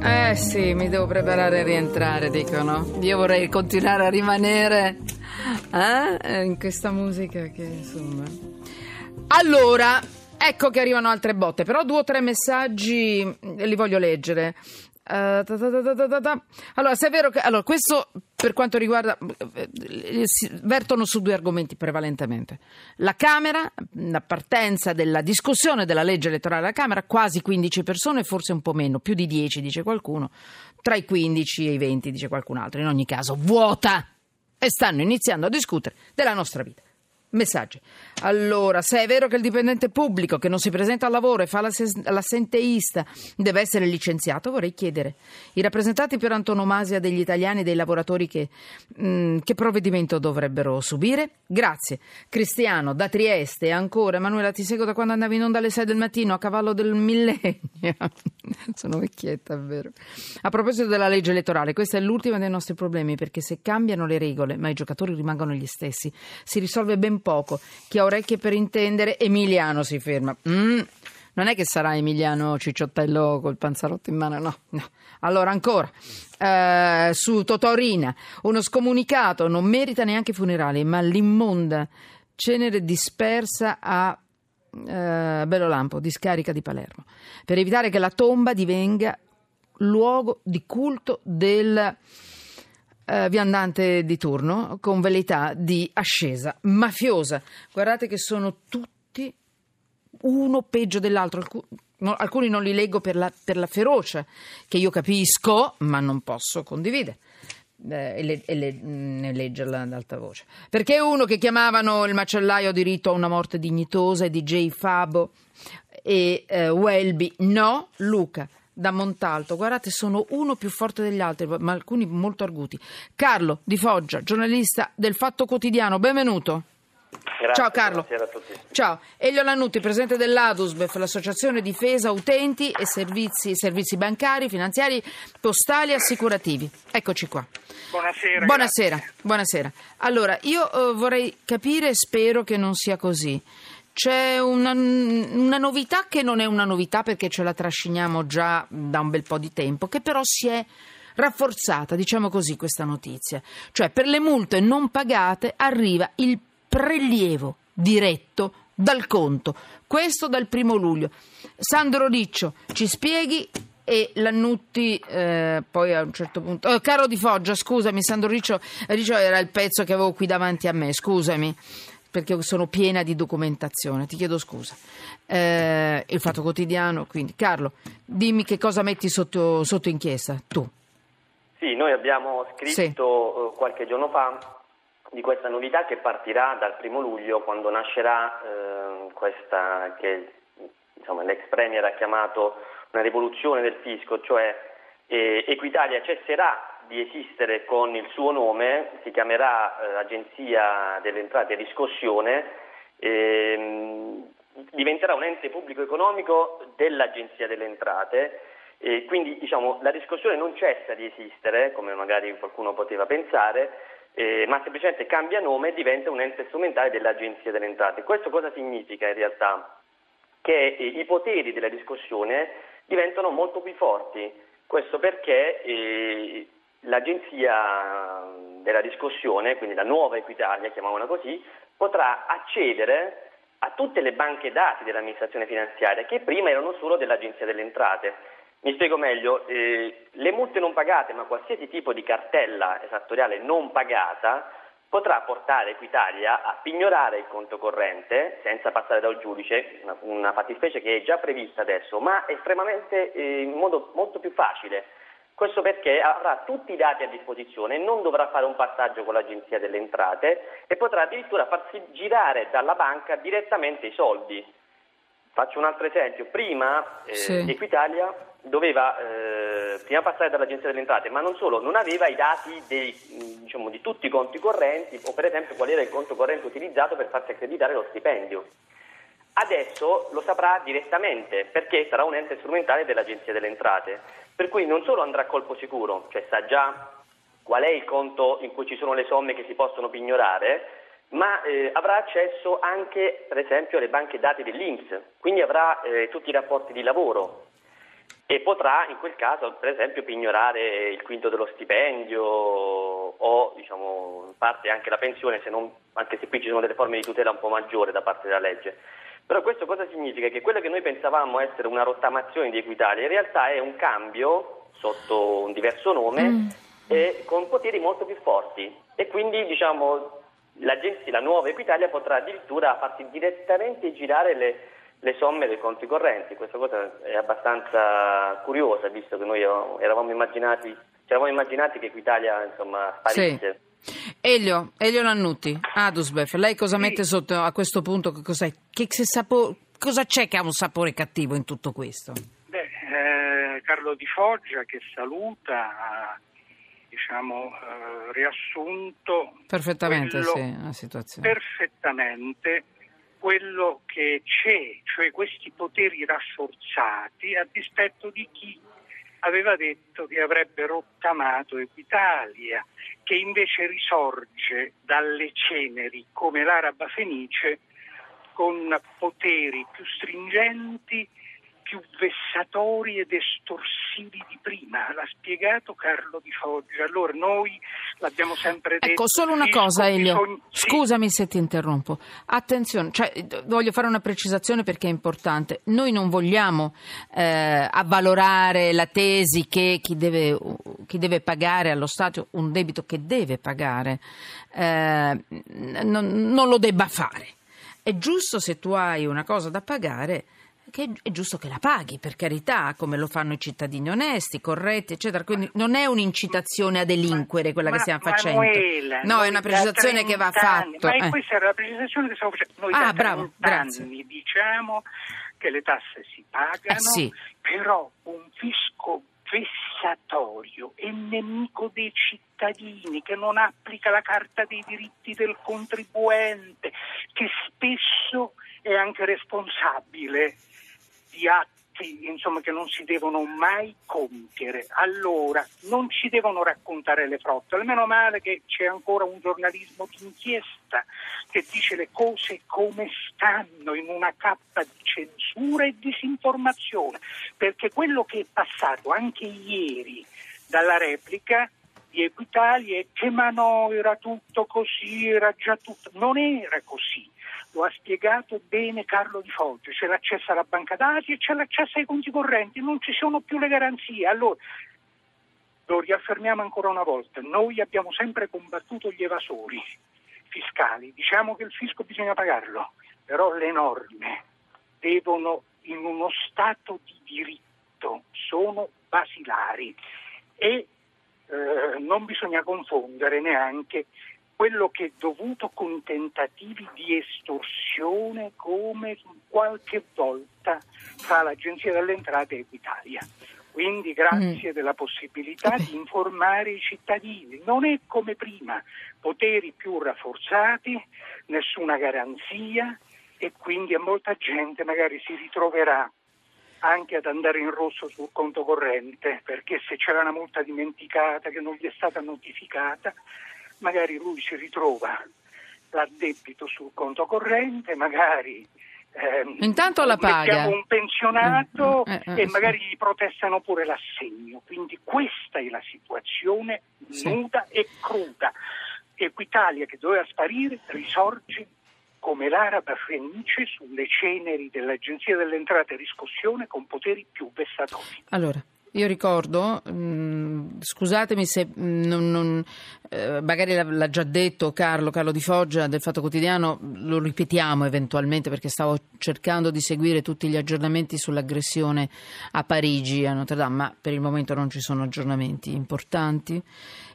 Eh sì, mi devo preparare a rientrare, dicono. Io vorrei continuare a rimanere eh, in questa musica che insomma. Allora, ecco che arrivano altre botte, però due o tre messaggi li voglio leggere. Uh, ta ta ta allora, se è vero che allora, questo per quanto riguarda eh, si vertono su due argomenti prevalentemente. La Camera, la partenza della discussione della legge elettorale alla Camera, quasi 15 persone, forse un po' meno, più di 10 dice qualcuno, tra i 15 e i 20 dice qualcun altro, in ogni caso vuota e stanno iniziando a discutere della nostra vita. Messaggi. Allora, se è vero che il dipendente pubblico che non si presenta al lavoro e fa l'assenteista deve essere licenziato, vorrei chiedere i rappresentanti per antonomasia degli italiani e dei lavoratori che, mh, mm, che provvedimento dovrebbero subire? Grazie. Cristiano, da Trieste, ancora. Emanuela, ti seguo da quando andavi in onda alle 6 del mattino a cavallo del millennio. Sono vecchietta, vero. A proposito della legge elettorale, questa è l'ultima dei nostri problemi perché se cambiano le regole, ma i giocatori rimangono gli stessi, si risolve ben poco. Chi ha orecchie per intendere, Emiliano si ferma. Mm, non è che sarà Emiliano Cicciottello col panzarotto in mano, no, no. Allora ancora, eh, su Totorina, uno scomunicato non merita neanche funerali, ma l'immonda cenere dispersa a eh, Bello Lampo, discarica di Palermo, per evitare che la tomba divenga luogo di culto del eh, viandante di turno con velleità di ascesa mafiosa. Guardate che sono tutti uno peggio dell'altro. alcuni non li leggo per la, per la, ferocia, che io capisco, ma non posso condividere. Eh, e, le, e le, ne leggerla ad alta voce perché uno che chiamavano il macellaio diritto a una morte dignitosa e DJ Fabo e eh, Welby no Luca da Montalto. Guardate, sono uno più forte degli altri, ma alcuni molto arguti. Carlo Di Foggia, giornalista del Fatto Quotidiano, benvenuto. Grazie, Ciao Carlo. Ciao. Elio Lannutti, presidente dell'ADUSBEF, l'associazione difesa utenti e servizi, servizi bancari, finanziari, postali e assicurativi. Eccoci qua. Buonasera. Buonasera. Buonasera. Allora, io uh, vorrei capire e spero che non sia così c'è una, una, novità che non è una novità perché ce la trasciniamo già da un bel po' di tempo, che però si è rafforzata, diciamo così, questa notizia. Cioè per le multe non pagate arriva il prelievo diretto dal conto. Questo dal primo luglio. Sandro Riccio, ci spieghi e Lannutti eh, poi a un certo punto... Oh, caro Di Foggia, scusami, Sandro Riccio, Riccio era il pezzo che avevo qui davanti a me, scusami perché sono piena di documentazione, ti chiedo scusa. Eh, il Fatto Quotidiano, quindi Carlo, dimmi che cosa metti sotto, sotto inchiesta, tu. Sì, noi abbiamo scritto sì. Eh, qualche giorno fa di questa novità che partirà dal primo luglio quando nascerà eh, questa che insomma, l'ex Premier ha chiamato una rivoluzione del fisco, cioè eh, Equitalia cesserà di esistere con il suo nome, si chiamerà eh, Agenzia delle Entrate e Riscossione, ehm, diventerà un ente pubblico economico dell'Agenzia delle Entrate. E quindi diciamo, la riscossione non cessa di esistere, come magari qualcuno poteva pensare, eh, ma semplicemente cambia nome e diventa un ente strumentale dell'Agenzia delle Entrate. Questo cosa significa in realtà? Che eh, i poteri della riscossione diventano molto più forti. Questo perché eh, l'agenzia della riscossione, quindi la nuova Equitalia, chiamiamola così, potrà accedere a tutte le banche dati dell'amministrazione finanziaria che prima erano solo dell'agenzia delle entrate. Mi spiego meglio, eh, le multe non pagate, ma qualsiasi tipo di cartella esattoriale non pagata potrà portare Equitalia a pignorare il conto corrente senza passare dal giudice, una, una fattispecie che è già prevista adesso, ma estremamente eh, in modo molto più facile questo perché avrà tutti i dati a disposizione, non dovrà fare un passaggio con l'Agenzia delle Entrate e potrà addirittura farsi girare dalla banca direttamente i soldi. Faccio un altro esempio. Prima eh, sì. Equitalia doveva eh, prima passare dall'Agenzia delle Entrate, ma non solo, non aveva i dati dei, diciamo, di tutti i conti correnti o per esempio qual era il conto corrente utilizzato per farsi accreditare lo stipendio. Adesso lo saprà direttamente perché sarà un ente strumentale dell'Agenzia delle Entrate, per cui non solo andrà a colpo sicuro, cioè sa già qual è il conto in cui ci sono le somme che si possono pignorare, ma eh, avrà accesso anche per esempio alle banche dati dell'Inps, quindi avrà eh, tutti i rapporti di lavoro. e potrà in quel caso per esempio pignorare il quinto dello stipendio o diciamo parte anche la pensione se non, anche se qui ci sono delle forme di tutela un po' maggiori da parte della legge. Però questo cosa significa? Che quello che noi pensavamo essere una rottamazione di Equitalia in realtà è un cambio sotto un diverso nome mm. e con poteri molto più forti e quindi diciamo l'agenzia, la nuova Equitalia potrà addirittura farsi direttamente girare le le somme dei conti correnti. Questa cosa è abbastanza curiosa, visto che noi eravamo immaginati, ci eravamo immaginati che Equitalia insomma, sparisse. Sì. Elio, Elio Lannutti, Adusbef, lei cosa sì. mette sotto a questo punto? Che che sapo, cosa c'è che ha un sapore cattivo in tutto questo? Beh, eh, Carlo Di Foggia che saluta ha diciamo, eh, riassunto perfettamente sì, la situazione. perfettamente quello che c'è, cioè questi poteri rafforzati a dispetto di chi aveva detto che avrebbe rottamato Equitalia, che invece risorge dalle ceneri come l'Araba Fenice con poteri più stringenti più vessatori ed estorsivi di prima, l'ha spiegato Carlo Di Foggia. Allora noi l'abbiamo sempre ecco, detto. Ecco, solo una cosa Elio, bisogna... scusami se ti interrompo. Attenzione, cioè, voglio fare una precisazione perché è importante. Noi non vogliamo eh, avvalorare la tesi che chi deve, chi deve, pagare allo Stato un debito che deve pagare eh, non, non lo debba fare. È giusto se tu hai una cosa da pagare che è giusto che la paghi, per carità, come lo fanno i cittadini onesti, corretti, eccetera. Quindi non è un'incitazione a delinquere quella ma, che stiamo facendo. Manuela, no, è una precisazione che va fatta. Ma eh. questa era la precisazione che stavo facendo. Noi ah, bravo, grazie. anni diciamo che le tasse si pagano, eh sì. però un fisco vessatorio e nemico dei cittadini, che non applica la carta dei diritti del contribuente, che spesso anche responsabile di atti insomma, che non si devono mai compiere. Allora, non ci devono raccontare le frottole, meno male che c'è ancora un giornalismo d'inchiesta che dice le cose come stanno in una cappa di censura e disinformazione, perché quello che è passato anche ieri dalla replica di Equitalia è che ma no, era tutto così, era già tutto. Non era così lo ha spiegato bene Carlo Di Foggia, c'è l'accesso alla banca dati e c'è l'accesso ai conti correnti, non ci sono più le garanzie. Allora, lo riaffermiamo ancora una volta, noi abbiamo sempre combattuto gli evasori fiscali, diciamo che il fisco bisogna pagarlo, però le norme devono in uno stato di diritto, sono basilari e eh, non bisogna confondere neanche quello che è dovuto con tentativi di estorsione come qualche volta fa l'Agenzia delle Entrate e Equitalia. Quindi grazie mm. della possibilità okay. di informare i cittadini. Non è come prima, poteri più rafforzati, nessuna garanzia e quindi a molta gente magari si ritroverà anche ad andare in rosso sul conto corrente, perché se c'era una multa dimenticata che non gli è stata notificata, magari lui si ritrova l'addebito sul conto corrente, magari ehm, Intanto la paga. un pensionato mm, mm, eh, eh, e magari gli protestano pure l'assegno. Quindi questa è la situazione sì. nuda e cruda. Equitalia che doveva sparire risorge come l'araba fenice sulle ceneri dell'Agenzia delle Entrate e Riscossione con poteri più vessatori. Allora, io ricordo, mm, scusatemi se mm, non, non, eh, magari l'ha già detto Carlo, Carlo Di Foggia del Fatto Quotidiano, lo ripetiamo eventualmente perché stavo cercando di seguire tutti gli aggiornamenti sull'aggressione a Parigi, a Notre Dame, ma per il momento non ci sono aggiornamenti importanti.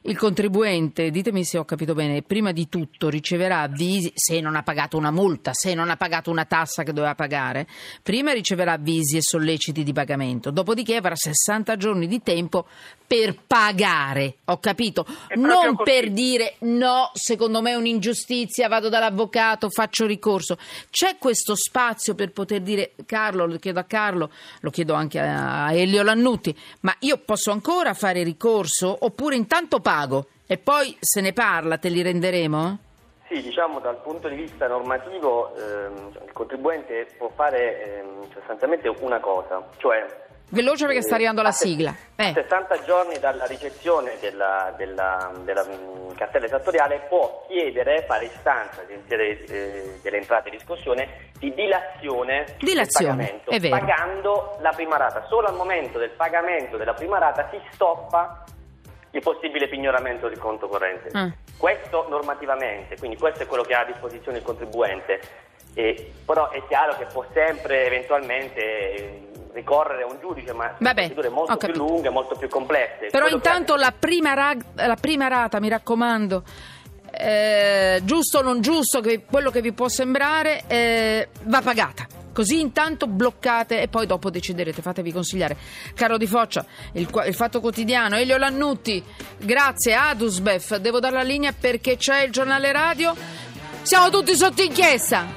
Il contribuente, ditemi se ho capito bene, prima di tutto riceverà avvisi, se non ha pagato una multa, se non ha pagato una tassa che doveva pagare, prima riceverà avvisi e solleciti di pagamento, dopodiché avrà 60 giorni di tempo per pagare, ho capito? Non per dire no, secondo me è un'ingiustizia, vado dall'avvocato, faccio ricorso. C'è questo spazio per poter dire, Carlo, lo chiedo a Carlo, lo chiedo anche a Elio Lannutti, ma io posso ancora fare ricorso oppure intanto pago? pago e poi se ne parla, te li renderemo? Sì, diciamo dal punto di vista normativo ehm, il contribuente può fare ehm, sostanzialmente una cosa, cioè Veloce perché sta arrivando la sigla. Eh. 60 giorni dalla ricezione della, della, della mm, cartella esattoriale può chiedere, fare istanza all'Agenzia eh, delle Entrate di riscossione di dilazione, dilazione del pagamento, pagando la prima rata. Solo al momento del pagamento della prima rata si stoppa il possibile pignoramento del conto corrente. Mm. Questo normativamente, quindi questo è quello che ha a disposizione il contribuente. Eh, però è chiaro che può sempre eventualmente ricorrere a un giudice, ma sono procedure molto più lunghe, molto più complesse. Però Quello intanto la prima, rag- la prima rata, mi raccomando, eh, giusto o non giusto, che quello che vi può sembrare, eh, va pagata. Così intanto bloccate e poi dopo deciderete, fatevi consigliare. Caro Di Foccia, il, il Fatto Quotidiano, Elio Lannutti, grazie, Adusbef, devo dare la linea perché c'è il giornale radio. Siamo tutti sotto inchiesta.